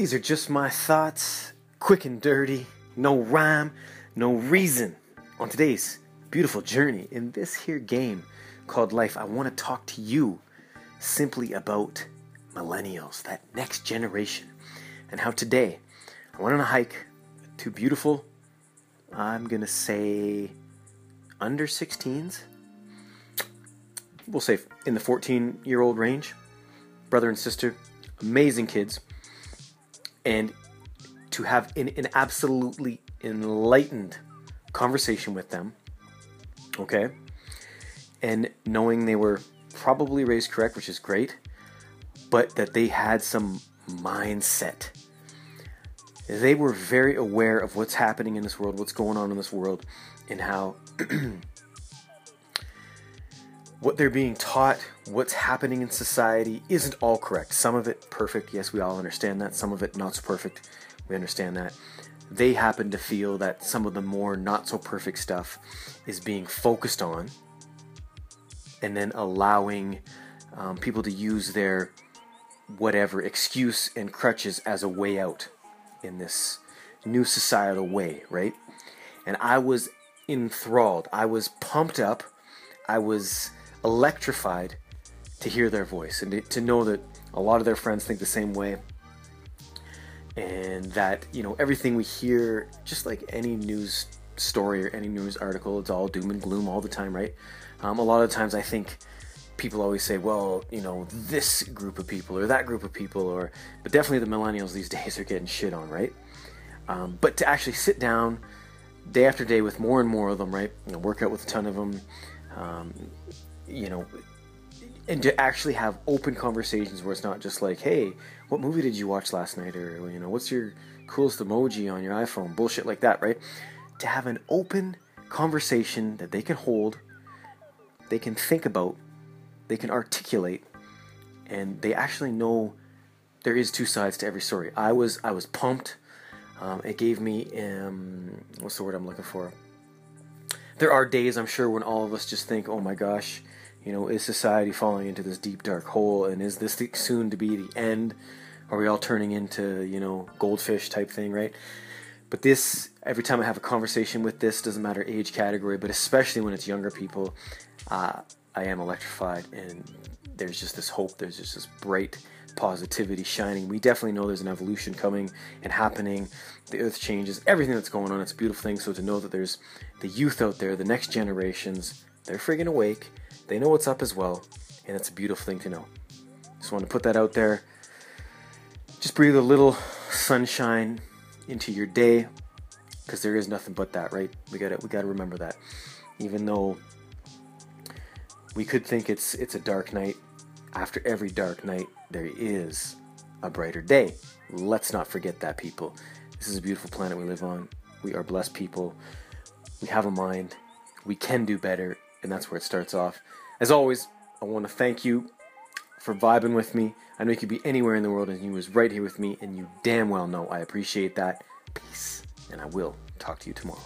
These are just my thoughts, quick and dirty, no rhyme, no reason. On today's beautiful journey. In this here game called life, I want to talk to you simply about millennials, that next generation, and how today I went on a hike, to beautiful, I'm going to say under 16s, we'll say in the 14 year old range, brother and sister, amazing kids, and to have an, an absolutely enlightened conversation with them, okay, and knowing they were probably raised correct, which is great, but that they had some mindset. They were very aware of what's happening in this world, what's going on in this world, and how what they're being taught, what's happening in society isn't all correct. Some of it perfect, yes, we all understand that. Some of it not so perfect, we understand that. They happen to feel that some of the more not so perfect stuff is being focused on and then allowing um, people to use their whatever excuse and crutches as a way out in this new societal way, right? And I was enthralled. I was pumped up. I was electrified to hear their voice and to, know that a lot of their friends think the same way. And that you know everything we hear just like any news story or any news article it's all doom and gloom all the time right? Um, a lot of times i think people always say well you know this group of people or that group of people or but definitely the millennials these days are getting shit on right? Um, but to actually sit down day after day with more and more of them right? You know, work out with a ton of them um, you know, and to actually have open conversations where it's not just like, hey, what movie did you watch last night? Or, you know, what's your coolest emoji on your iPhone? Bullshit like that, right? To have an open conversation that they can hold, they can think about, they can articulate, and they actually know there is two sides to every story. I was I was pumped. Um, it gave me um, what's the word I'm looking for? There are days I'm sure when all of us just think, oh my gosh, you know, is society falling into this deep dark hole, and is this soon to be the end? Are we all turning into you know goldfish type thing, right? But this, every time I have a conversation with this, doesn't matter age category, but especially when it's younger people, uh, I am electrified, and there's just this hope. There's just this bright positivity shining. We definitely know there's an evolution coming and happening. The earth changes, everything that's going on. It's a beautiful thing. So to know that there's the youth out there, the next generations, they're friggin' awake they know what's up as well, and it's a beautiful thing to know. Just want to put that out there. Just breathe a little sunshine into your day, because there is nothing but that, right? We got to we got to remember that. Even though we could think it's it's a dark night, after every dark night there is a brighter day. Let's not forget that, people. This is a beautiful planet we live on. We are blessed people. We have a mind. We can do better, and that's where it starts off. As always, I want to thank you for vibing with me. I know you could be anywhere in the world and you was right here with me, and you damn well know I appreciate that. Peace, and I will talk to you tomorrow.